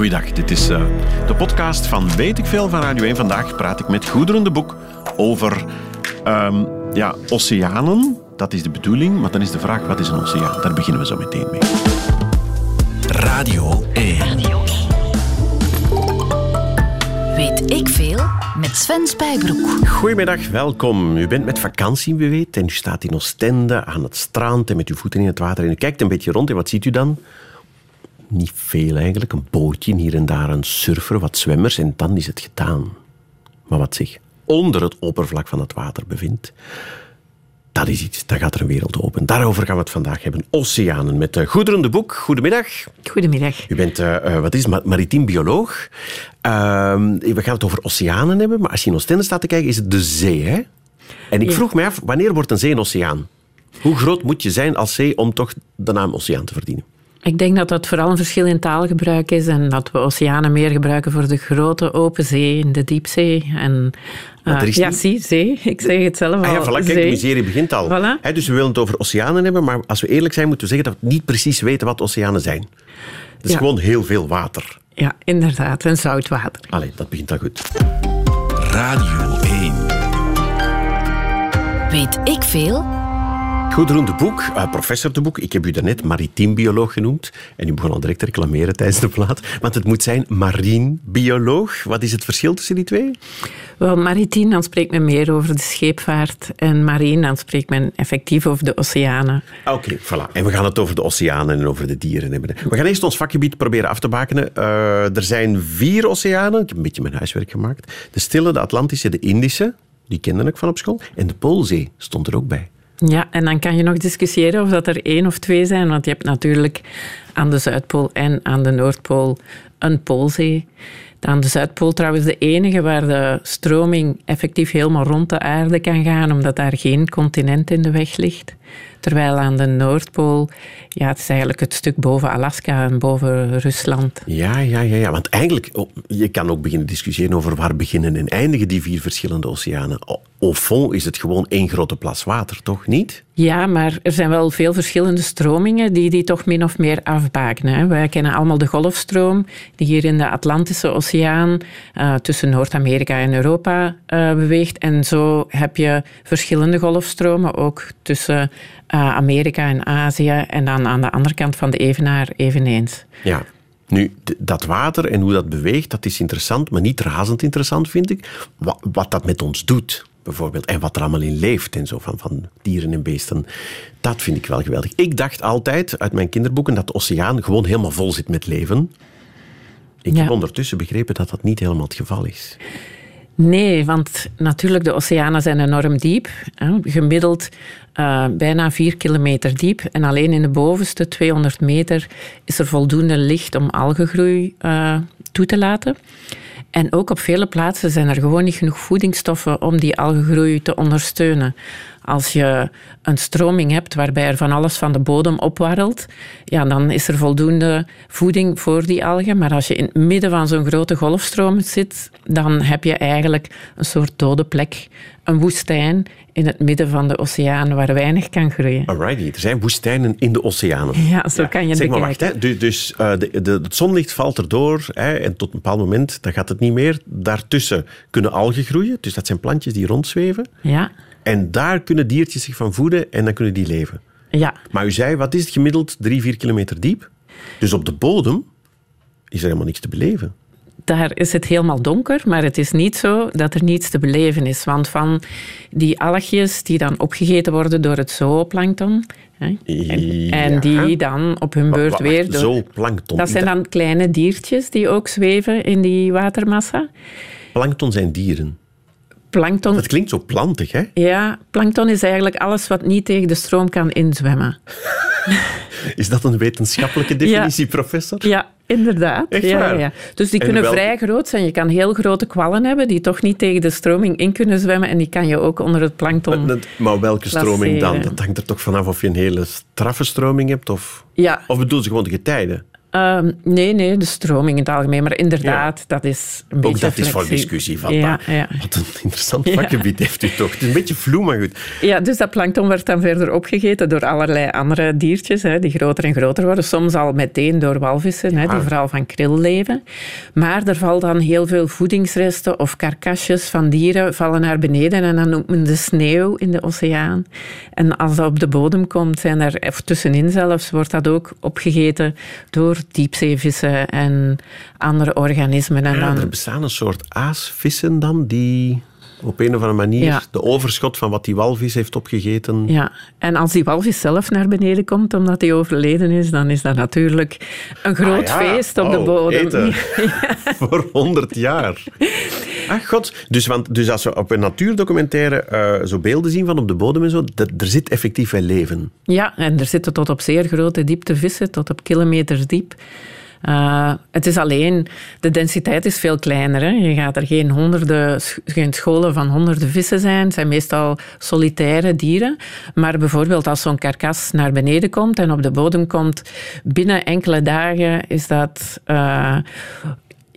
Goeiedag, dit is uh, de podcast van Weet ik Veel van Radio 1. Vandaag praat ik met Goederen de Boek over um, ja, oceanen. Dat is de bedoeling, maar dan is de vraag, wat is een oceaan? Daar beginnen we zo meteen mee. Radio 1. Radio 1. Weet ik Veel met Sven Spijbroek. Goedemiddag, welkom. U bent met vakantie, wie weet, en u staat in Oostende aan het strand en met uw voeten in het water en u kijkt een beetje rond en wat ziet u dan? Niet veel eigenlijk. Een bootje, hier en daar een surfer, wat zwemmers en dan is het gedaan. Maar wat zich onder het oppervlak van het water bevindt, dat is iets, daar gaat er een wereld open. Daarover gaan we het vandaag hebben. Oceanen met uh, Goederen de Boek. Goedemiddag. Goedemiddag. U bent, uh, wat is maritiem bioloog. Ehm, we gaan het over oceanen hebben, maar als je in Oostende staat te kijken, is het de zee, hè? En ik vroeg me af, wanneer wordt een zee een oceaan? Hoe groot moet je zijn als zee om toch de naam oceaan te verdienen? Ik denk dat dat vooral een verschil in taalgebruik is en dat we oceanen meer gebruiken voor de grote open zee, de diepzee. En, uh, ja, zie, zee. Ik zeg het zelf al. Ah, ja, voilà, kijk, de miserie begint al. Voilà. dus we willen het over oceanen hebben, maar als we eerlijk zijn, moeten we zeggen dat we niet precies weten wat oceanen zijn. Het is gewoon heel veel water. Ja, inderdaad, en zout water. Allee, dat begint al goed. Radio 1. Weet ik veel? Goederen de Boek, uh, professor de Boek. Ik heb u daarnet maritiem bioloog genoemd. En u begon al direct te reclameren tijdens de plaat. Want het moet zijn marien bioloog. Wat is het verschil tussen die twee? Wel, maritiem, dan spreekt men meer over de scheepvaart. En marien, dan spreekt men effectief over de oceanen. Oké, voilà. En we gaan het over de oceanen en over de dieren hebben. We gaan eerst ons vakgebied proberen af te bakenen. Uh, er zijn vier oceanen. Ik heb een beetje mijn huiswerk gemaakt. De Stille, de Atlantische, de Indische. Die kende ik van op school. En de Poolzee stond er ook bij. Ja, en dan kan je nog discussiëren of dat er één of twee zijn, want je hebt natuurlijk aan de Zuidpool en aan de Noordpool een poolzee. Aan de Zuidpool trouwens de enige waar de stroming effectief helemaal rond de aarde kan gaan, omdat daar geen continent in de weg ligt. Terwijl aan de Noordpool, ja, het is eigenlijk het stuk boven Alaska en boven Rusland. Ja, ja, ja, ja. want eigenlijk, oh, je kan ook beginnen discussiëren over waar beginnen en eindigen die vier verschillende oceanen. Au fond is het gewoon één grote plas water, toch niet? Ja, maar er zijn wel veel verschillende stromingen die die toch min of meer afbakenen. Wij kennen allemaal de golfstroom die hier in de Atlantische Oceaan uh, tussen Noord-Amerika en Europa uh, beweegt. En zo heb je verschillende golfstromen, ook tussen uh, Amerika en Azië en dan aan de andere kant van de evenaar eveneens. Ja. Nu, dat water en hoe dat beweegt, dat is interessant, maar niet razend interessant, vind ik. Wat, wat dat met ons doet bijvoorbeeld. En wat er allemaal in leeft en zo, van, van dieren en beesten. Dat vind ik wel geweldig. Ik dacht altijd uit mijn kinderboeken dat de oceaan gewoon helemaal vol zit met leven. Ik heb ondertussen begrepen dat dat niet helemaal het geval is. Nee, want natuurlijk, de oceanen zijn enorm diep. Gemiddeld uh, bijna vier kilometer diep. En alleen in de bovenste 200 meter is er voldoende licht om algengroei uh, toe te laten. En ook op vele plaatsen zijn er gewoon niet genoeg voedingsstoffen om die algengroei te ondersteunen. Als je een stroming hebt waarbij er van alles van de bodem opwarrelt, ja, dan is er voldoende voeding voor die algen. Maar als je in het midden van zo'n grote golfstroom zit, dan heb je eigenlijk een soort dode plek. Een woestijn in het midden van de oceaan waar weinig kan groeien. Alrighty, er zijn woestijnen in de oceanen. Ja, zo kan je zeg maar wacht, hè. Dus, dus uh, de, de, het zonlicht valt erdoor hè, en tot een bepaald moment dan gaat het niet meer. Daartussen kunnen algen groeien, dus dat zijn plantjes die rondzweven. Ja. En daar kunnen diertjes zich van voeden en dan kunnen die leven. Ja. Maar u zei, wat is het gemiddeld? Drie, vier kilometer diep. Dus op de bodem is er helemaal niks te beleven. Daar is het helemaal donker, maar het is niet zo dat er niets te beleven is. Want van die algjes die dan opgegeten worden door het zooplankton, en, en, die dan op hun beurt weer... Door, zooplankton? Dat zijn dan kleine diertjes die ook zweven in die watermassa. Plankton zijn dieren? Plankton... Dat klinkt zo plantig, hè? Ja, plankton is eigenlijk alles wat niet tegen de stroom kan inzwemmen. Is dat een wetenschappelijke definitie, professor? Ja, inderdaad. Echt ja, waar? Ja. Dus die kunnen vrij groot zijn. Je kan heel grote kwallen hebben die toch niet tegen de stroming in kunnen zwemmen en die kan je ook onder het plankton Maar, maar welke stroming dan? Dat hangt er toch vanaf of je een hele straffe stroming hebt of... Ja. Of bedoel ze gewoon de getijden? Ehm, nee, nee, de stroming in het algemeen. Maar inderdaad, dat is een beetje Ook dat is voor discussie van Ja, ja. Wat een interessant vakgebied heeft u toch. Het is een beetje vloe, maar goed. Ja, dus dat plankton wordt dan verder opgegeten door allerlei andere diertjes, hè, die groter en groter worden. Soms al meteen door walvissen, hè, die vooral van krill leven. Maar er valt dan heel veel voedingsresten of karkasjes van dieren vallen naar beneden en dan noemt men de sneeuw in de oceaan. En als dat op de bodem komt, zijn er, of tussenin zelfs, wordt dat ook opgegeten door diepzeevissen en andere organismen. En Ja, dan, er bestaan een soort aasvissen dan, die op een of andere manier Ja. de overschot van wat die walvis heeft opgegeten... Ja, en als die walvis zelf naar beneden komt omdat hij overleden is, dan is dat natuurlijk een groot Ah, ja. feest op de Oh, bodem. eten. Voor 100 jaar. Ach god. Dus, want, dus als we op een natuurdocumentaire eh, zo beelden zien van op de bodem en zo, dat, er zit effectief wel leven. Ja, en er zitten tot op zeer grote diepte vissen, tot op kilometers diep. Uh, het is alleen, de densiteit is veel kleiner. Je gaat er geen, honderden, geen scholen van honderden vissen zijn. Het zijn meestal solitaire dieren. Maar bijvoorbeeld als zo'n karkas naar beneden komt en op de bodem komt, binnen enkele dagen is dat... Uh,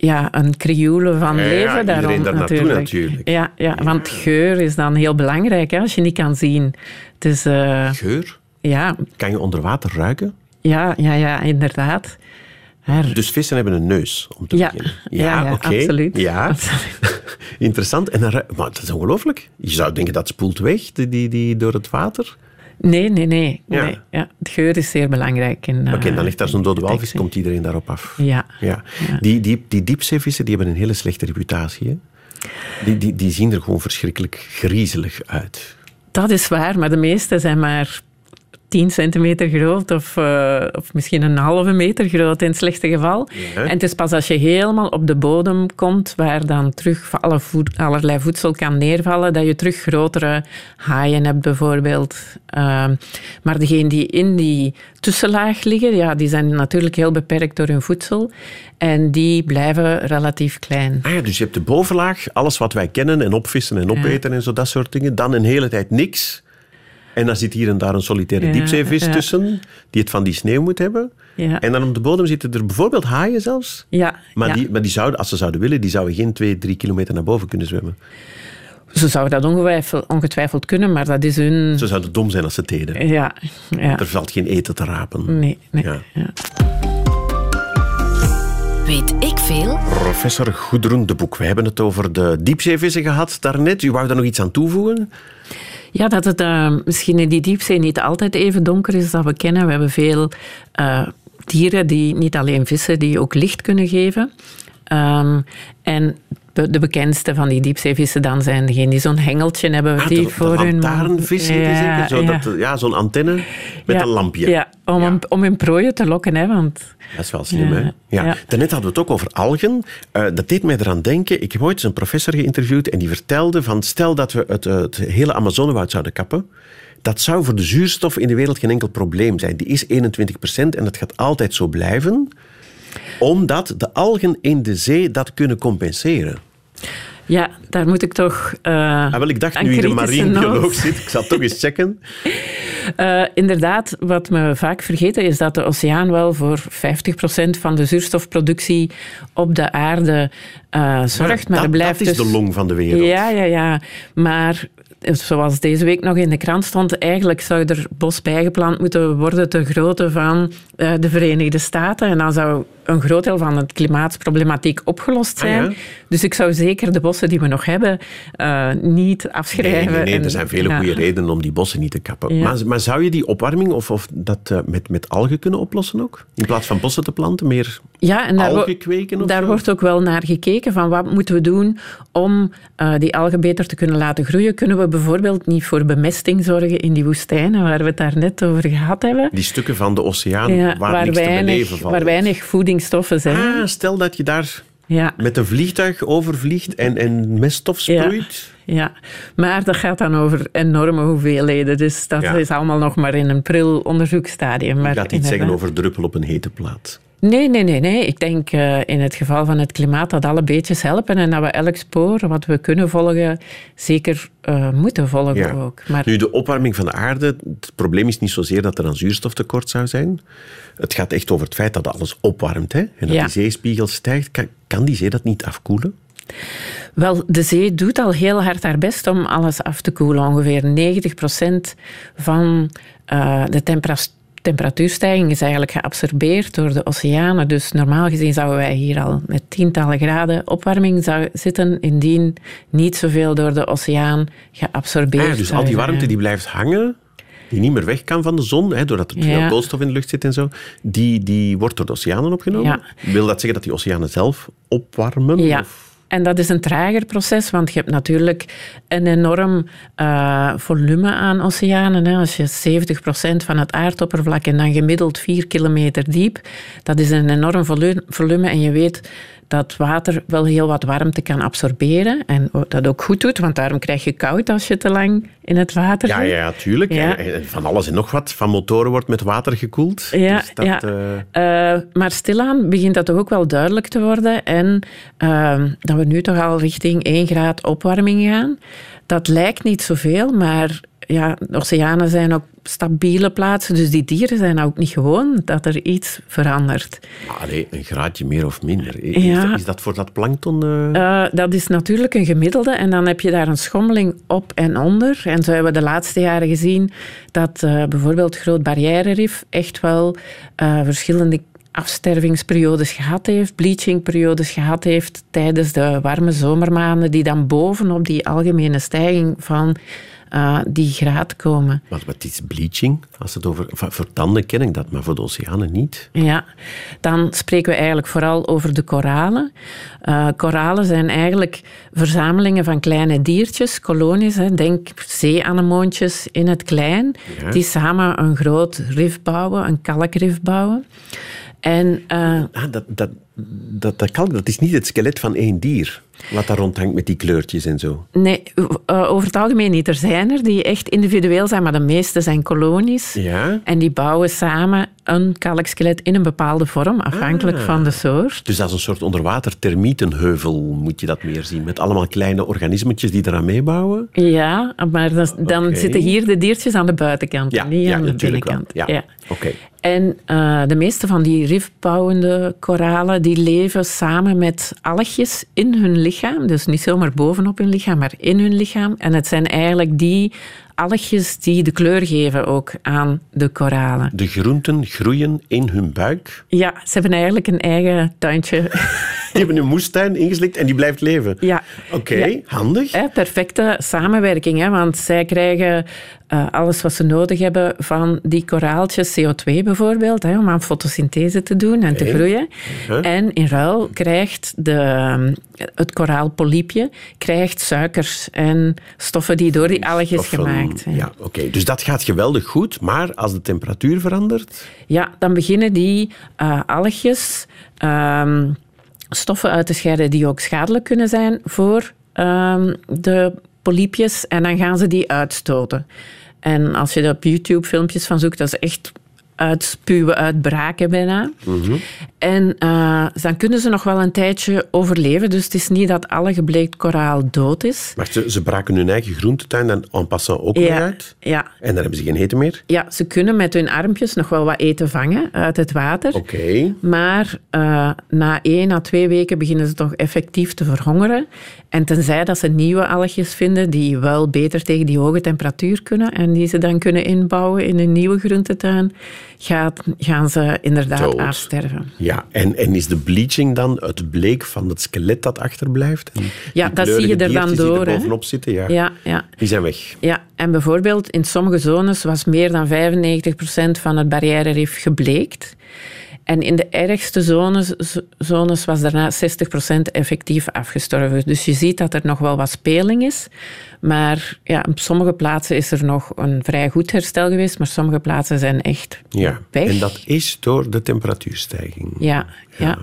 ja, een krioelen van Ja, ja, leven iedereen daarom daar naartoe natuurlijk. natuurlijk. Ja, ja, want geur is dan heel belangrijk hè, als je niet kan zien. Dus, uh, Geur? ja, Kan je onder water ruiken? ja, ja, ja, inderdaad. Her. Dus vissen hebben een neus, om te Ja, beginnen. ja, ja, absoluut. Ja, Absoluut. interessant. En dan, ru- maar dat is ongelooflijk. Je zou denken dat spoelt weg die, die, door het water. Nee, nee, nee. Ja. nee. Ja, het geur is zeer belangrijk. In, Oké, eh, dan ligt daar zo'n dode walvis, komt iedereen daarop af. Ja. Ja. Die, die, die diepzeevissen die hebben een hele slechte reputatie. Hè? Die, die, die zien er gewoon verschrikkelijk griezelig uit. Dat is waar, maar de meeste zijn maar 10 centimeter groot of, uh, of misschien een halve meter groot in het slechte geval. Ja. En het is pas als je helemaal op de bodem komt, waar dan terug alle voed, allerlei voedsel kan neervallen, dat je terug grotere haaien hebt bijvoorbeeld. Uh, maar degenen die in die tussenlaag liggen, ja, die zijn natuurlijk heel beperkt door hun voedsel. En die blijven relatief klein. Ah ja, dus je hebt de bovenlaag, alles wat wij kennen, en opvissen en opeten en zo, dat soort dingen. Dan een hele tijd niks. En dan zit hier en daar een solitaire Ja, diepzeevis ja. tussen, die het van die sneeuw moet hebben. Ja. En dan op de bodem zitten er bijvoorbeeld haaien zelfs. Ja, Maar, ja. die, maar die zouden, als ze zouden willen, die zouden geen twee, drie kilometer naar boven kunnen zwemmen. Ze zouden dat ongetwijfeld, ongetwijfeld kunnen, maar dat is hun... Ze zouden dom zijn als ze het deden. Ja, ja. Er valt geen eten te rapen. Nee, nee. Ja. Ja. Weet ik veel? Professor Goedroen de Boek, we hebben het over de diepzeevissen gehad daarnet. U wou daar nog iets aan toevoegen? Ja, dat het uh, misschien in die diepzee niet altijd even donker is dat we kennen. We hebben veel uh, dieren die niet alleen vissen, die ook licht kunnen geven. Um, en de bekendste van die diepzeevissen dan zijn degenen die zo'n hengeltje hebben. Ah, die de, voor de hun lantaarnvissen, ja, zo, ja. dat- ja, zo'n antenne met ja, een lampje. Ja, om, Ja. Om hun prooien te lokken. Hè, want Dat is wel slim, Ja, hè? Ja. ja. Daarnet hadden we het ook over algen. Eh, dat deed mij eraan denken. Ik heb ooit eens een professor geïnterviewd en die vertelde van stel dat we het, eh, het hele Amazonewoud zouden kappen, dat zou voor de zuurstof in de wereld geen enkel probleem zijn. Die is 21% en dat gaat altijd zo blijven, omdat de algen in de zee dat kunnen compenseren. ja, daar moet ik toch... uh, Ah, wel, ik dacht, nu je een marinebioloog zit, ik zal toch eens checken. Uh, inderdaad, wat we vaak vergeten is dat de oceaan wel voor 50% van de zuurstofproductie op de aarde uh, zorgt. maar dat, blijft dat is dus... de long van de wereld. Ja, ja, ja. Maar zoals deze week nog in de krant stond, eigenlijk zou er bos bijgeplant moeten worden ter grootte van uh, de Verenigde Staten. En dan zou een groot deel van het klimaatsproblematiek opgelost zijn. Ah, ja? Dus ik zou zeker de bossen die we nog hebben uh, niet afschrijven. Nee, nee, nee, En- er zijn vele ja. goede redenen om die bossen niet te kappen. Ja. Maar, maar zou je die opwarming of, of dat uh, met, met algen kunnen oplossen ook? In plaats van bossen te planten, meer Ja, en daar, algen kweken of daar zo? wordt ook wel naar gekeken van wat moeten we doen om die algen beter te kunnen laten groeien. Kunnen we bijvoorbeeld niet voor bemesting zorgen in die woestijnen waar we het daar net over gehad hebben? Die stukken van de oceaan Ja, waar, niks te beleven weinig, waar weinig voedingsstoffen zijn. Ah, stel dat je daar Ja, met een vliegtuig overvliegt en, en meststof sproeit. ja, maar dat gaat dan over enorme hoeveelheden. Dus dat Ja. is allemaal nog maar in een pril onderzoeksstadium. Je Maar gaat iets zeggen over druppel op een hete plaat. Nee, nee, nee, nee. Ik denk uh, in het geval van het klimaat dat alle beetjes helpen en dat we elk spoor wat we kunnen volgen, zeker uh, moeten volgen Ja. ook. Maar Nu, de opwarming van de aarde, het probleem is niet zozeer dat er een zuurstoftekort zou zijn. Het gaat echt over het feit dat alles opwarmt hè? en dat Ja. die zeespiegel stijgt. Kan, kan die zee dat niet afkoelen? Wel, de zee doet al heel hard haar best om alles af te koelen. Ongeveer 90% van eh, de tempera- temperatuurstijging is eigenlijk geabsorbeerd door de oceanen. Dus normaal gezien zouden wij hier al met tientallen graden opwarming zou zitten, indien niet zoveel door de oceaan geabsorbeerd Ah, dus al die warmte die blijft hangen, die niet meer weg kan van de zon, hè, doordat er te Ja. veel koolstof in de lucht zit en zo, die, die wordt door de oceanen opgenomen. Wil dat zeggen dat die oceanen zelf opwarmen? Ja. Of- En dat is een trager proces, want je hebt natuurlijk een enorm eh, volume aan oceanen. Hè. Als je 70% van het aardoppervlak en dan gemiddeld 4 kilometer diep, dat is een enorm volu- volume. En je weet dat water wel heel wat warmte kan absorberen en dat ook goed doet, want daarom krijg je koud als je te lang in het water Ja, zit. ja, tuurlijk. Ja. En, van alles en nog wat. Van motoren wordt met water gekoeld. Ja, dus dat, ja. eh, Eh, maar stilaan begint dat toch ook wel duidelijk te worden. En eh, dat we nu toch al richting 1 graad opwarming gaan. Dat lijkt niet zoveel, maar ja, oceanen zijn ook stabiele plaatsen. Dus die dieren zijn ook niet gewoon dat er iets verandert. allee, een graadje meer of minder. Is, Ja. dat, is dat voor dat plankton? eh? Eh, dat is natuurlijk een gemiddelde en dan heb je daar een schommeling op en onder. En zo hebben we de laatste jaren gezien dat eh, bijvoorbeeld Groot Barrière-rif echt wel verschillende afstervingsperiodes gehad heeft, bleachingperiodes gehad heeft tijdens de warme zomermaanden, die dan bovenop die algemene stijging van eh, die graad komen. Wat, wat is bleaching? Als het over, voor, tanden ken ik dat, maar voor de oceanen niet. Ja, dan spreken we eigenlijk vooral over de koralen. Eh, koralen zijn eigenlijk verzamelingen van kleine diertjes, kolonies. Hè. Denk zeeanemoontjes in het klein, Ja. die samen een groot rif bouwen, een kalkrif bouwen. En Ah, dat, dat, dat, dat, kalk, dat is niet het skelet van één dier. Wat daar rondhangt met die kleurtjes en zo. nee, eh, over het algemeen niet. Er zijn er die echt individueel zijn, maar de meeste zijn kolonies. Ja? En die bouwen samen een kalkskelet in een bepaalde vorm, afhankelijk Ah. van de soort. Dus dat is een soort onderwater termietenheuvel, moet je dat meer zien. Met allemaal kleine organismetjes die eraan meebouwen. Ja, maar dan, zitten hier de diertjes aan de buitenkant, Ja, niet ja aan de natuurlijk wel. binnenkant. Ja. Oké. En eh, de meeste van die rifbouwende koralen die leven samen met algjes in hun lichaam. Dus niet zomaar bovenop hun lichaam, maar in hun lichaam. En het zijn eigenlijk die algjes die de kleur geven ook aan de koralen. De groenten groeien in hun buik. Ja, ze hebben eigenlijk een eigen tuintje. Die hebben een moestuin ingeslikt en die blijft leven. Ja. Oké, Ja. handig. Hè, perfecte samenwerking, hè, want zij krijgen eh, alles wat ze nodig hebben van die koraaltjes, CO2 bijvoorbeeld, hè, om aan fotosynthese te doen en te groeien. En in ruil krijgt de, het koraalpolypje krijgt suikers en stoffen die door die Of van- gemaakt. Ja, oké. Dus dat gaat geweldig goed, maar als de temperatuur verandert... Ja, dan beginnen die eh, algjes ehm, stoffen uit te scheiden die ook schadelijk kunnen zijn voor ehm, de polypjes en dan gaan ze die uitstoten. En als je er op YouTube filmpjes van zoekt, dat is echt uitspuwen, uitbraken bijna. En eh, dan kunnen ze nog wel een tijdje overleven. Dus het is niet dat alle gebleekt koraal dood is. Maar ze, ze braken hun eigen groentetuin dan en passant ook Ja, uit. ja, En dan hebben ze geen eten meer. ja, ze kunnen met hun armpjes nog wel wat eten vangen uit het water. Oké. Maar eh, na één, na twee weken beginnen ze toch effectief te verhongeren. En tenzij dat ze nieuwe algjes vinden die wel beter tegen die hoge temperatuur kunnen en die ze dan kunnen inbouwen in een nieuwe groentetuin, gaat, gaan ze inderdaad Dood. afsterven. Ja, en, en is de bleaching dan het bleek van het skelet dat achterblijft? En Ja, dat zie je er dan door, Die er bovenop zitten, ja. Ja, ja. Die zijn weg. Ja, en bijvoorbeeld in sommige zones was meer dan 95% van het barrièrerif gebleekt. En in de ergste zones, zones was daarna 60% effectief afgestorven. Dus je ziet dat er nog wel wat speling is. Maar ja, op sommige plaatsen is er nog een vrij goed herstel geweest, maar sommige plaatsen zijn echt Ja. weg. En dat is door de temperatuurstijging. Ja, ja.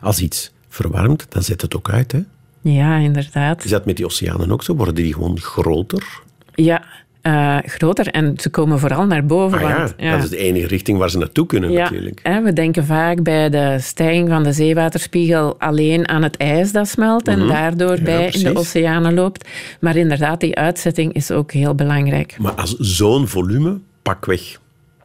Als iets verwarmt, dan zet het ook uit. Hè? ja, inderdaad. Is dat met die oceanen ook zo? Worden die gewoon groter? Ja, eh, groter. En ze komen vooral naar boven. Ah ja, want, dat is de enige richting waar ze naartoe kunnen ja, natuurlijk. hè, we denken vaak bij de stijging van de zeewaterspiegel alleen aan het ijs dat smelt en daardoor Mhm. Ja, bij in de oceanen loopt. Maar inderdaad, die uitzetting is ook heel belangrijk. Maar als zo'n volume, pakweg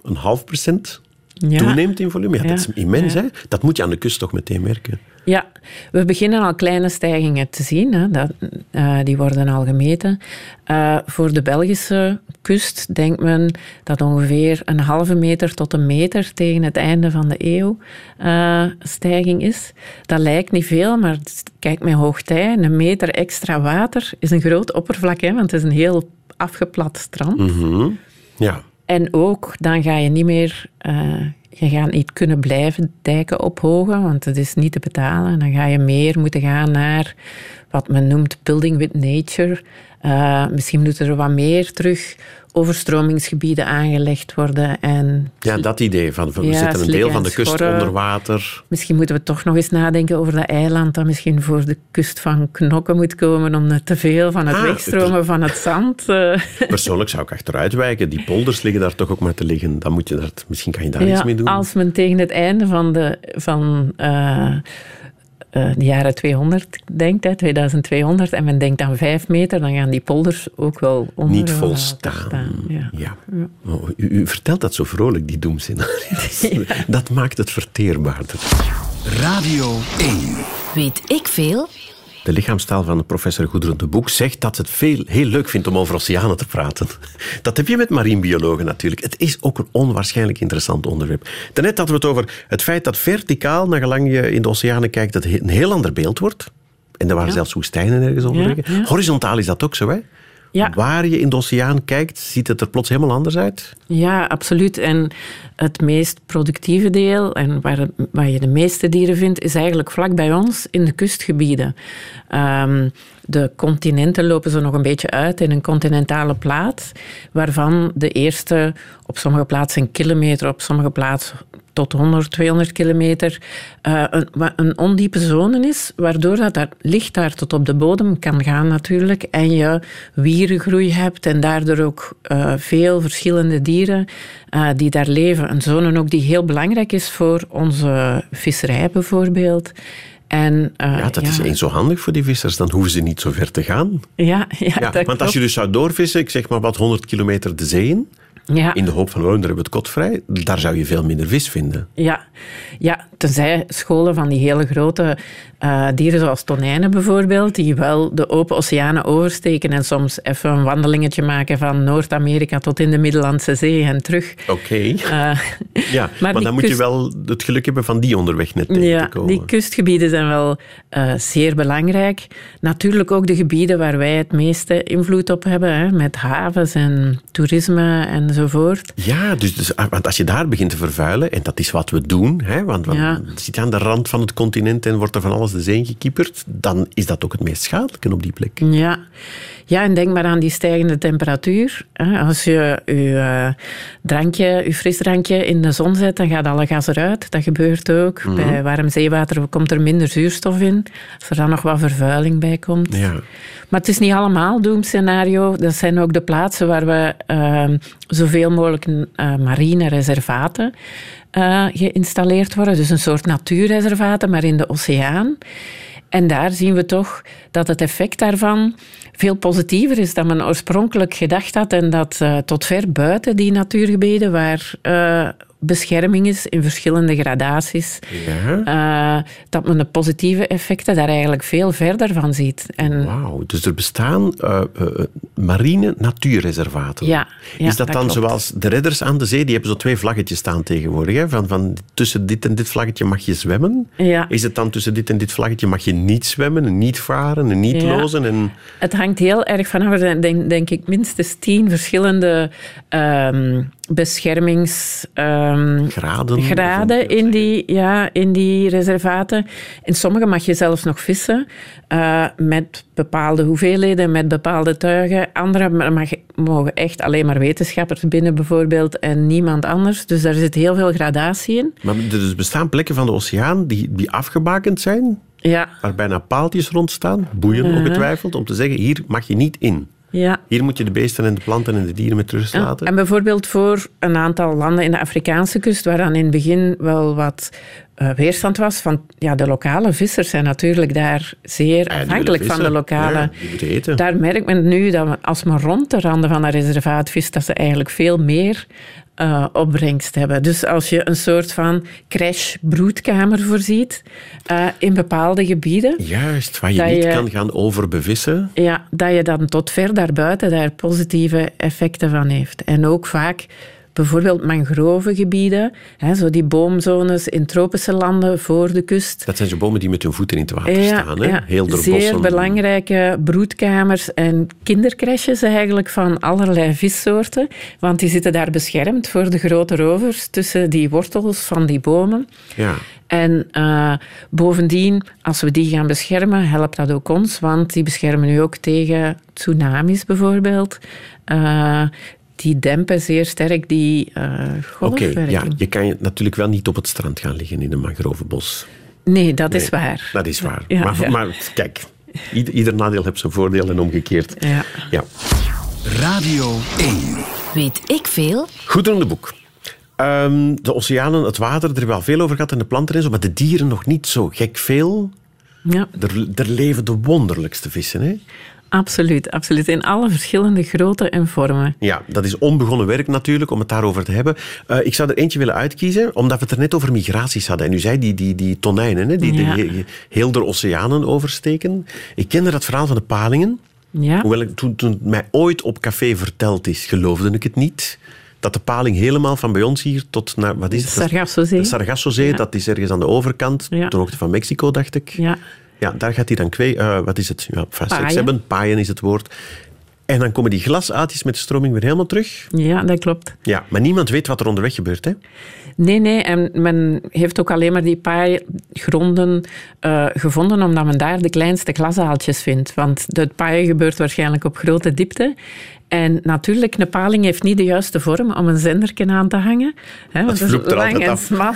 een half procent, Ja. toeneemt in volume, ja, dat is Ja, immens. ja. Hè? Dat moet je aan de kust toch meteen merken. Ja, we beginnen al kleine stijgingen te zien. Hè. Dat, eh, die worden al gemeten. Eh, voor de Belgische kust denkt men dat ongeveer een halve meter tot een meter tegen het einde van de eeuw eh, stijging is. Dat lijkt niet veel, maar kijk met hoogtij, een meter extra water is een groot oppervlak, hè, want het is een heel afgeplat strand. Mhm. Ja, En ook, dan ga je niet meer... je gaat niet kunnen blijven dijken ophogen, want het is niet te betalen. Dan ga je meer moeten gaan naar wat men noemt building with nature. Eh, misschien moeten er wat meer terug overstromingsgebieden aangelegd worden. En ja dat idee van we Ja, zetten een deel van de kust schorren. onder water. misschien moeten we toch nog eens nadenken over dat eiland dat misschien voor de kust van Knokken moet komen om te veel van het Ah, wegstromen van het zand. eh, Persoonlijk zou ik achteruit wijken. Die polders liggen daar toch ook maar te liggen. Dan moet je daar, misschien kan je daar iets mee doen. Als men tegen het einde van de, van, eh, eh, de jaren 200 denkt, hè, 2200, en men denkt aan vijf meter, dan gaan die polders ook wel onder Niet volstaan. staan, Ja. Ja. Oh, u, u vertelt dat zo vrolijk, die doemscenario's. Dat maakt het verteerbaarder. Radio 1. Weet ik veel? De lichaamstaal van de professor Goederen de Boek zegt dat ze het veel, heel leuk vindt om over oceanen te praten. Dat heb je met marinebiologen natuurlijk. Het is ook een onwaarschijnlijk interessant onderwerp. Daarnet hadden we het over het feit dat verticaal, naar gelang je in de oceanen kijkt, het een heel ander beeld wordt. En er waren Ja. zelfs woestijnen ergens Ja, ja. Horizontaal is dat ook zo, hè? Ja. Waar je in de oceaan kijkt, ziet het er plots helemaal anders uit. Ja, absoluut. En het meest productieve deel, en waar, waar je de meeste dieren vindt, is eigenlijk vlak bij ons in de kustgebieden. Ehm, de continenten lopen zo nog een beetje uit in een continentale plaat, waarvan de eerste op sommige plaatsen een kilometer, op sommige plaatsen tot 100, 200 kilometer eh, een, een ondiepe zone is, waardoor dat daar, licht daar tot op de bodem kan gaan natuurlijk en je wierengroei hebt en daardoor ook eh, veel verschillende dieren eh, die daar leven. Een zone ook die heel belangrijk is voor onze visserij bijvoorbeeld. En, eh, Ja, dat is eens zo handig voor die vissers. Dan hoeven ze niet zo ver te gaan. Ja, ja, want als je dus zou doorvissen, ik zeg maar wat 100 kilometer de zee in, Ja. in de hoop van, oh, daar hebben we het kot vrij, daar zou je veel minder vis vinden. Ja, ja, tenzij scholen van die hele grote eh, dieren zoals tonijnen bijvoorbeeld, die wel de open oceanen oversteken en soms even een wandelingetje maken van Noord-Amerika tot in de Middellandse Zee en terug. Oké. Eh, Ja, maar, dan moet je wel het geluk hebben van die onderweg net tegen ja, te komen. die kustgebieden zijn wel eh, zeer belangrijk. Natuurlijk ook de gebieden waar wij het meeste invloed op hebben, hè, met havens en toerisme enzovoort. Ja, dus, dus, ah, want als je daar begint te vervuilen, en dat is wat we doen, hè, want, want Ja. zit je aan de rand van het continent en wordt er van alles de zee gekieperd, dan is dat ook het meest schadelijke op die plek. Ja. Ja, en denk maar aan die stijgende temperatuur. Als je je eh, drankje, je frisdrankje in de zon zet, dan gaat alle gas eruit. Dat gebeurt ook. Mhm. Bij warm zeewater komt er minder zuurstof in. Als er dan nog wat vervuiling bij komt. Ja. Maar het is niet allemaal doemscenario. Dat zijn ook de plaatsen waar we eh, zoveel mogelijk eh, marine reservaten eh, geïnstalleerd worden. Dus een soort natuurreservaten, maar in de oceaan. En daar zien we toch dat het effect daarvan veel positiever is dan men oorspronkelijk gedacht had. En dat eh, tot ver buiten die natuurgebieden, waar eh, bescherming is in verschillende gradaties, Ja. eh, dat men de positieve effecten daar eigenlijk veel verder van ziet. En Wauw, dus er bestaan eh, eh, marine natuurreservaten. Ja, ja, is dat, dat dan klopt. zoals de redders aan de zee? Die hebben zo twee vlaggetjes staan tegenwoordig. Hè? Van, van tussen dit en dit vlaggetje mag je zwemmen. Ja. Is het dan tussen dit en dit vlaggetje mag je niet zwemmen, en niet varen, en niet Ja. lozen? En... Het hangt heel erg vanaf. Er zijn denk, denk ik minstens tien verschillende ehm, beschermings... ehm, Graden? in die, ja, in die reservaten. In sommige mag je zelfs nog vissen eh, met bepaalde hoeveelheden, met bepaalde tuigen. Andere mag, mogen echt alleen maar wetenschappers binnen bijvoorbeeld en niemand anders. Dus daar zit heel veel gradatie in. Maar er dus bestaan plekken van de oceaan die, die afgebakend zijn, Ja, waar bijna paaltjes rond staan, boeien Mhm. ongetwijfeld, om te zeggen, hier mag je niet in. Ja. Hier moet je de beesten en de planten en de dieren met rust Ja, laten. En bijvoorbeeld voor een aantal landen in de Afrikaanse kust, waar dan in het begin wel wat eh, weerstand was van ja, de lokale vissers zijn natuurlijk daar zeer Ja, afhankelijk van de lokale. Ja. Daar merkt men nu dat als men rond de randen van een reservaat vist, dat ze eigenlijk veel meer eh, opbrengst hebben. Dus als je een soort van crash-broedkamer voorziet eh, in bepaalde gebieden, Juist, waar je niet je- kan gaan overbevissen. ja, dat je dan tot ver daarbuiten daar positieve effecten van heeft. En ook vaak bijvoorbeeld mangrovengebieden, hè, zo die boomzones in tropische landen voor de kust. Dat zijn zo bomen die met hun voeten in het water staan. Hè? Heel door zeer bossen. belangrijke broedkamers en kindercrèches eigenlijk van allerlei vissoorten. Want die zitten daar beschermd voor de grote rovers tussen die wortels van die bomen. Ja. En eh, bovendien, als we die gaan beschermen, helpt dat ook ons, want die beschermen nu ook tegen tsunamis bijvoorbeeld. Eh, die dempen zeer sterk die eh Oké, ja, je kan je natuurlijk wel niet op het strand gaan liggen in een mangrovenbos. Nee, dat is waar. Dat is waar. Ja, maar, ja. maar kijk, ieder, ieder nadeel heeft zijn voordeel en omgekeerd. Ja. Ja. Radio 1. Weet ik veel? Goed in de boek. Ehm, de oceanen, het water, er hebben we al veel over gehad en de planten en zo, maar de dieren nog niet zo gek veel. Ja, Er, er leven de wonderlijkste vissen. Hè? Absoluut, absoluut. In alle verschillende grootte en vormen. Ja, dat is onbegonnen werk natuurlijk, om het daarover te hebben. Eh, ik zou er eentje willen uitkiezen, omdat we het er net over migraties hadden. En u zei die, die, die tonijnen, hè, die, Ja. die he- heel de oceanen oversteken. Ik kende dat verhaal van de palingen. Ja, Hoewel ik, toen, toen het mij ooit op café verteld is, geloofde ik het niet. Dat de paling helemaal van bij ons hier tot naar... Wat is het? Sargassozee. De Sargassozee, Ja. dat is ergens aan de overkant, Ja. hoogte van Mexico, dacht ik. ja. Ja, daar gaat hij dan kwee... eh, wat is het? Ja, vast seks Paaien. hebben. Paaien is het woord. En dan komen die glasaatjes met de stroming weer helemaal terug. ja, dat klopt. Ja, maar niemand weet wat er onderweg gebeurt. Hè? Nee, nee, en men heeft ook alleen maar die paar gronden eh, gevonden omdat men daar de kleinste glasaaltjes vindt. Want het paaien gebeurt waarschijnlijk op grote diepte. En natuurlijk, een paling heeft niet de juiste vorm om een zenderken aan te hangen. Hè, want vloept is er lang en af. smal.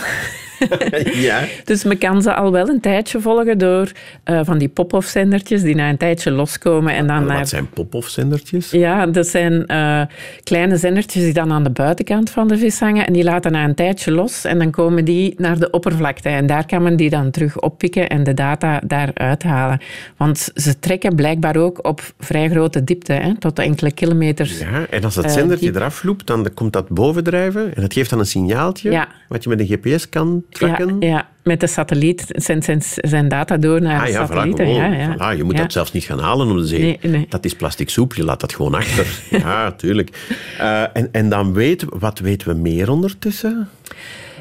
ja. Dus men kan ze al wel een tijdje volgen door eh, van die pop-off zendertjes die na een tijdje loskomen en dan naar Wat zijn pop-off zendertjes? ja, dat zijn eh, kleine zendertjes die dan aan de buitenkant van de vis hangen en die laten na een tijdje los en dan komen die naar de oppervlakte en daar kan men die dan terug oppikken en de data daaruit halen. Want ze trekken blijkbaar ook op vrij grote diepte, hè, tot enkele Ja, en als dat Eh, zendertje die- eraf loopt, dan komt dat bovendrijven en dat geeft dan een signaaltje Ja. wat je met een GPS kan tracken. Ja, ja, met de satelliet zijn, zijn, zijn data door naar Ah de ja, satellieten. ja, ja. Voilà, je moet dat zelfs niet gaan halen om de zee. Nee, nee. Dat is plastic soep, je laat dat gewoon achter. ja, tuurlijk. Eh, en, en dan weten we, wat weten we meer ondertussen?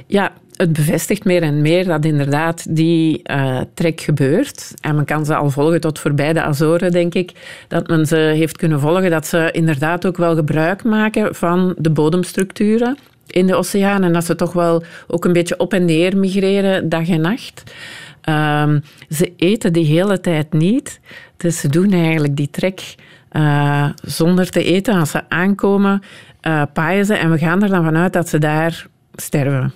Ja, het bevestigt meer en meer dat inderdaad die eh, trek gebeurt. En men kan ze al volgen tot voorbij de Azoren, denk ik. Dat men ze heeft kunnen volgen, dat ze inderdaad ook wel gebruik maken van de bodemstructuren in de oceaan. En dat ze toch wel ook een beetje op en neer migreren, dag en nacht. Ehm, ze eten die hele tijd niet. Dus ze doen eigenlijk die trek eh, zonder te eten. Als ze aankomen, eh paaien ze. En we gaan er dan vanuit dat ze daar sterven.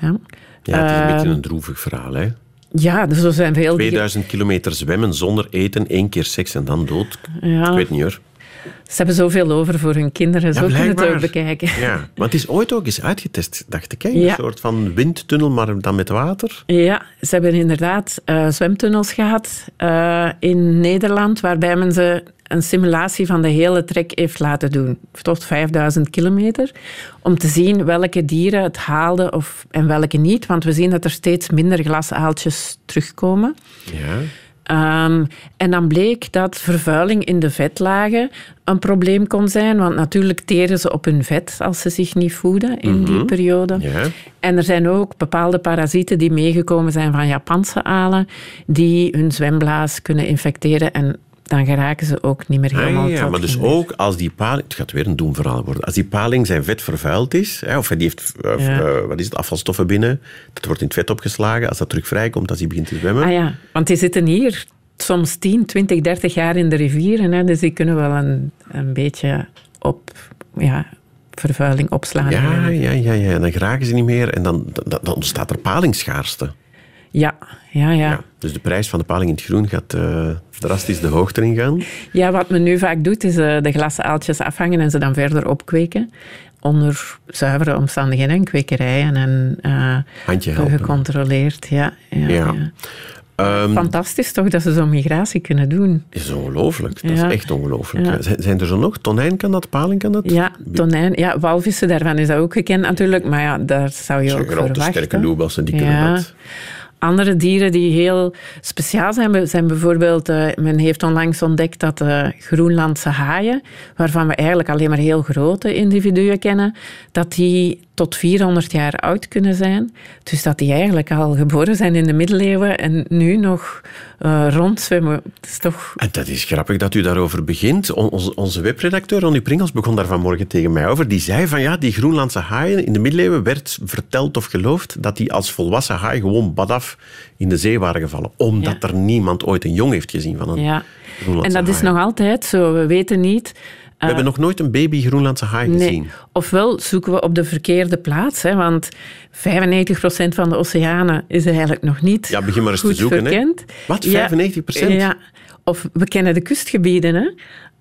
Ja, Ja, het is een Ehm, beetje een droevig verhaal. Hè? ja dus er zijn veel... dieren- 2000 kilometer zwemmen zonder eten, één keer seks en dan dood. Ja. Ik weet niet hoor. Ze hebben zoveel over voor hun kinderen. Zo kunnen we het ook bekijken. Ja, maar het is ooit ook eens uitgetest, dacht ik. Een Ja. soort van windtunnel, maar dan met water. Ja, ze hebben inderdaad eh, zwemtunnels gehad eh, in Nederland, waarbij men ze een simulatie van de hele trek heeft laten doen, tot 5000 kilometer, om te zien welke dieren het haalden of, en welke niet. Want we zien dat er steeds minder glasaaltjes terugkomen. Ja. Ehm, en dan bleek dat vervuiling in de vetlagen een probleem kon zijn, want natuurlijk teren ze op hun vet als ze zich niet voeden in die periode. Ja. En er zijn ook bepaalde parasieten die meegekomen zijn van Japanse alen, die hun zwemblaas kunnen infecteren en dan geraken ze ook niet meer helemaal Ah, ja, maar dus ook als die paling... Het gaat weer een doemverhaal worden. Als die paling zijn vet vervuild is, hè, of die heeft eh, Ja. eh, wat is het, afvalstoffen binnen, dat wordt in het vet opgeslagen. Als dat terug vrijkomt, als die begint te zwemmen... Ah ja, want die zitten hier soms 10, 20, 30 jaar in de rivieren, hè, dus die kunnen wel een, een beetje op ja, vervuiling opslaan. Ja, ja, ja, ja. En dan geraken ze niet meer en dan, dan, dan ontstaat er palingsschaarste. Ja, ja, ja. Ja, dus de prijs van de paling in het groen gaat eh, drastisch de hoogte ingaan. Ja, wat men nu vaak doet, is eh, de glassen aaltjes afhangen en ze dan verder opkweken. Onder zuivere omstandigheden en kwekerijen en eh, Handje helpen. gecontroleerd. Ja, ja, Ja. ja. Ehm, Fantastisch toch dat ze zo'n migratie kunnen doen. is ongelooflijk. Dat is echt ongelooflijk. Zijn, er zo nog? Tonijn kan dat, paling kan dat? Ja, tonijn. Ja, walvissen, daarvan is dat ook gekend natuurlijk. Maar ja, daar zou je Zo'n ook grote, verwachten. sterke loebassen, die kunnen dat. Andere dieren die heel speciaal zijn, zijn bijvoorbeeld, eh, men heeft onlangs ontdekt dat de Groenlandse haaien, waarvan we eigenlijk alleen maar heel grote individuen kennen, dat die tot 400 jaar oud kunnen zijn. Dus dat die eigenlijk al geboren zijn in de middeleeuwen en nu nog eh, rondzwemmen. Dat is toch... En dat is grappig dat u daarover begint. On- onze, onze webredacteur Ronnie Pringels begon daar vanmorgen tegen mij over. Die zei van ja, die Groenlandse haaien in de middeleeuwen werd verteld of geloofd dat die als volwassen haai gewoon badaf in de zee waren gevallen. Omdat Ja. er niemand ooit een jong heeft gezien van een Ja. Groenlandse En dat is nog altijd zo. We weten niet... We hebben nog nooit een baby Groenlandse haai gezien. Ofwel zoeken we op de verkeerde plaats, hè, want 95% van de oceanen is eigenlijk nog niet Ja, begin maar eens te zoeken, hè. Wat, Ja, 95%? Ja, of we kennen de kustgebieden, hè.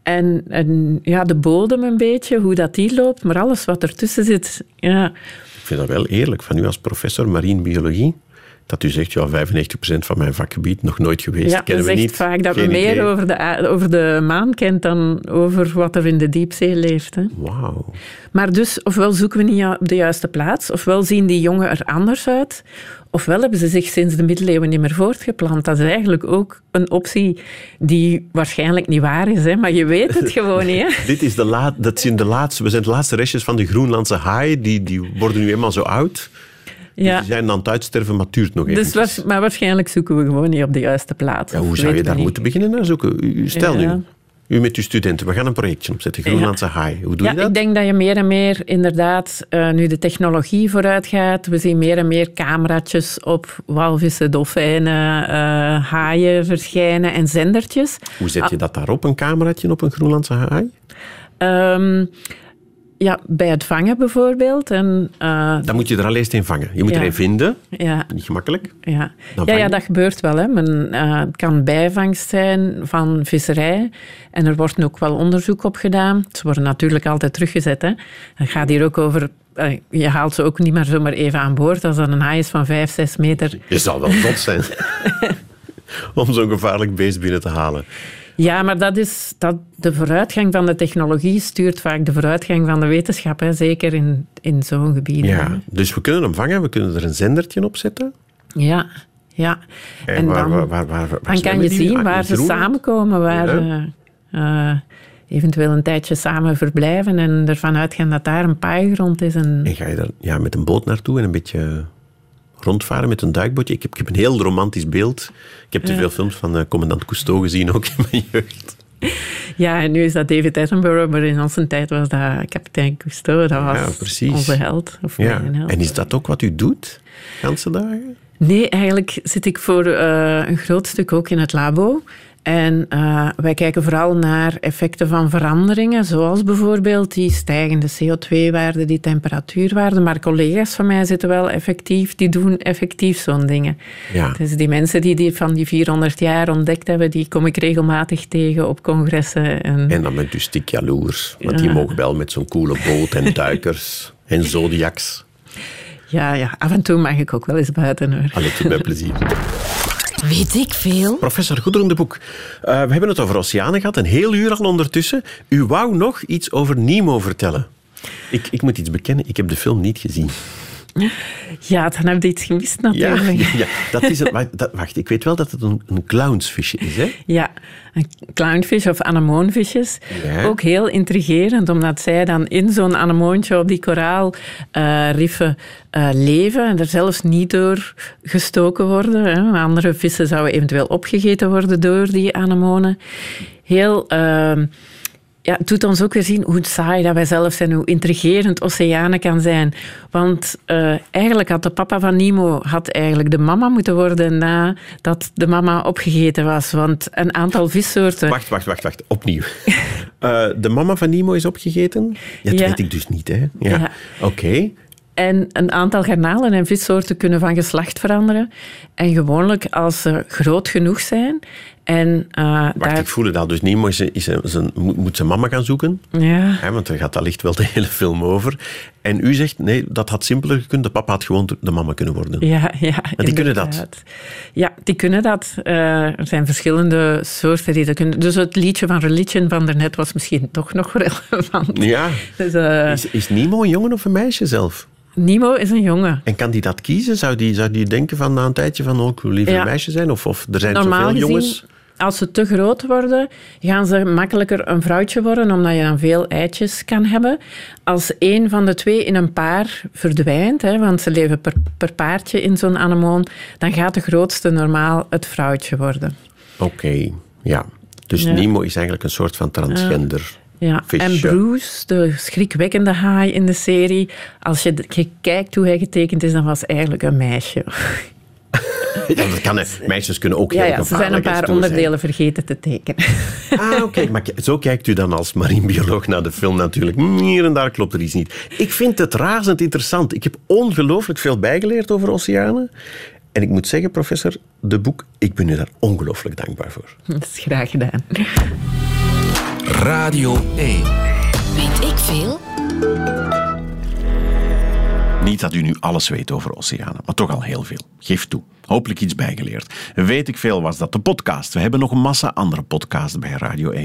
En, en ja, de bodem een beetje, hoe dat die loopt, maar alles wat ertussen zit, ja, Ik vind dat wel eerlijk van u als professor marine biologie. Dat u zegt, ja, 95% van mijn vakgebied nog nooit geweest. ja kennen we zegt niet. vaak dat Geen we meer idee. over de, over de maan kent dan over wat er in de diepzee leeft. Hè. Wauw. Maar dus, ofwel zoeken we niet op de juiste plaats, ofwel zien die jongen er anders uit, ofwel hebben ze zich sinds de middeleeuwen niet meer voortgeplant. Dat is eigenlijk ook een optie die waarschijnlijk niet waar is, hè? maar je weet het gewoon niet. Hè? Dit is de la dat zijn de laatste, we zijn de laatste restjes van de Groenlandse haai. Die, die worden nu eenmaal zo oud. Ja. Die zijn aan het uitsterven, maar het duurt nog even. Dus, waars- maar waarschijnlijk zoeken we gewoon niet op de juiste plaats. ja, hoe zou je daar niet. moeten beginnen naar zoeken? U, stel nu, u met uw studenten, we gaan een projectje opzetten. Groenlandse haai. Hoe doe Ja, je dat? ik denk dat je meer en meer inderdaad, eh, nu de technologie vooruit gaat, we zien meer en meer cameraatjes op walvissen, dolfijnen, eh, haaien verschijnen en zendertjes. Hoe zet je dat daarop, een cameraatje op een Groenlandse haai? Ehm, ja, bij het vangen bijvoorbeeld. En, eh, Dan moet je er al eerst een vangen. Je moet Ja. er een vinden. ja, Niet gemakkelijk. ja. Ja, ja, dat gebeurt wel. Hè. Men, eh, het kan bijvangst zijn van visserij. En er wordt ook wel onderzoek op gedaan. Ze worden natuurlijk altijd teruggezet. Hè. Het gaat hier ook over... eh, je haalt ze ook niet maar zomaar even aan boord. Als dat een haai is van 5, 6 meter. Je zal wel zot zijn. Om zo'n gevaarlijk beest binnen te halen. Ja, maar dat is, dat, de vooruitgang van de technologie stuurt vaak de vooruitgang van de wetenschap. Hè. Zeker in, in zo'n gebied. Ja, dus we kunnen hem vangen, we kunnen er een zendertje op zetten. Ja, ja. En, En waar, dan- waar, waar, Dan kan je zien Ah, waar ze samenkomen, waar Ja. ze eh, eventueel een tijdje samen verblijven en ervan uitgaan dat daar een paaigrond is. En, En ga je daar ja, met een boot naartoe en een beetje rondvaren met een duikbootje? Ik heb, ik heb een heel romantisch beeld. Ik heb te veel films van eh, commandant Cousteau gezien, ook in mijn jeugd. ja, en nu is dat David Attenborough, maar in onze tijd was dat kapitein Cousteau. Dat was Ja, precies. onze held. Of Ja. mijn held. En is dat ook wat u doet, ganse dagen? Nee, eigenlijk zit ik voor eh, een groot stuk ook in het labo. En eh, wij kijken vooral naar effecten van veranderingen, zoals bijvoorbeeld die stijgende CO2-waarden, die temperatuurwaarden. Maar collega's van mij zitten wel effectief, die doen effectief zo'n dingen. Ja. Dus die mensen die, die van die 400 jaar ontdekt hebben, die kom ik regelmatig tegen op congressen. En, En dan bent u stik jaloers, want die Ja. mogen wel met zo'n coole boot en duikers en zodiacs. ja, ja, af en toe mag ik ook wel eens buiten hoor. Allee, het doet mij plezier. Weet ik veel? Professor Goederen de Boek, eh, we hebben het over oceanen gehad, een heel uur al ondertussen. U wou nog iets over Nemo vertellen. Ik, ik moet iets bekennen, ik heb de film niet gezien. Ja, dan heb je iets gemist natuurlijk. ja dat is het. Wacht, dat- wacht, ik weet wel dat het een, een clownsvisje is, hè? Ja, een clownfish of anemoonvisjes. Ja. Ook heel intrigerend, omdat zij dan in zo'n anemoontje op die koraalriffen eh, leven en er zelfs niet door gestoken worden. Hè. Andere vissen zouden eventueel opgegeten worden door die anemonen. Heel... ehm, ja, het doet ons ook weer zien hoe saai dat wij zelf zijn, hoe intrigerend oceanen kan zijn. Want eh, eigenlijk had de papa van Nemo had eigenlijk de mama moeten worden nadat de mama opgegeten was. Want een aantal vissoorten... Wacht, wacht, wacht, wacht. Opnieuw. Eh, de mama van Nemo is opgegeten? Ja, dat Ja. weet ik dus niet, hè? Ja. Ja. Oké. En een aantal garnalen en vissoorten kunnen van geslacht veranderen. En gewoonlijk als ze groot genoeg zijn en uh, Wacht, daar... ik voel het al. Dus Nemo is, een, moet, moet zijn mama gaan zoeken. Ja. Hè, want daar gaat allicht wel de hele film over. En u zegt, nee, dat had simpeler gekund. De papa had gewoon de mama kunnen worden. Ja, ja. Die kunnen dat? Ja, die kunnen dat. Uh, er zijn verschillende soorten die dat kunnen. Dus het liedje van Religion van daarnet was misschien toch nog relevant. Ja. Dus, uh, is, is Nemo een jongen of een meisje zelf? Nemo is een jongen. En kan die dat kiezen? Zou die, zou die denken van na een tijdje van, oh, ik wil liever Ja. een meisje zijn? Of, of er zijn Normaal zoveel gezien, jongens... als ze te groot worden, gaan ze makkelijker een vrouwtje worden, omdat je dan veel eitjes kan hebben. Als één van de twee in een paar verdwijnt, hè, want ze leven per, per paardje in zo'n anemoon, dan gaat de grootste normaal het vrouwtje worden. Oké, ja. Dus Ja. Nemo is eigenlijk een soort van transgender. Ja, Visje. en Bruce, de schrikwekkende haai in de serie, als je, je kijkt hoe hij getekend is, dan was hij eigenlijk een meisje. Ja, dat kan, hè. Meisjes kunnen ook Ja, heel ja, ze zijn een paar zijn. onderdelen vergeten te tekenen. Ah, oké. Maar zo kijkt u dan als marinebioloog naar de film natuurlijk. Hier en daar klopt er iets niet. Ik vind het razend interessant. Ik heb ongelooflijk veel bijgeleerd over oceanen. En ik moet zeggen, professor, de boek, ik ben u daar ongelooflijk dankbaar voor. Dat is graag gedaan. Radio 1. Weet ik veel? Niet dat u nu alles weet over oceanen, maar toch al heel veel. Geef toe. Hopelijk iets bijgeleerd. Weet ik veel was dat de podcast. We hebben nog een massa andere podcasts bij Radio 1.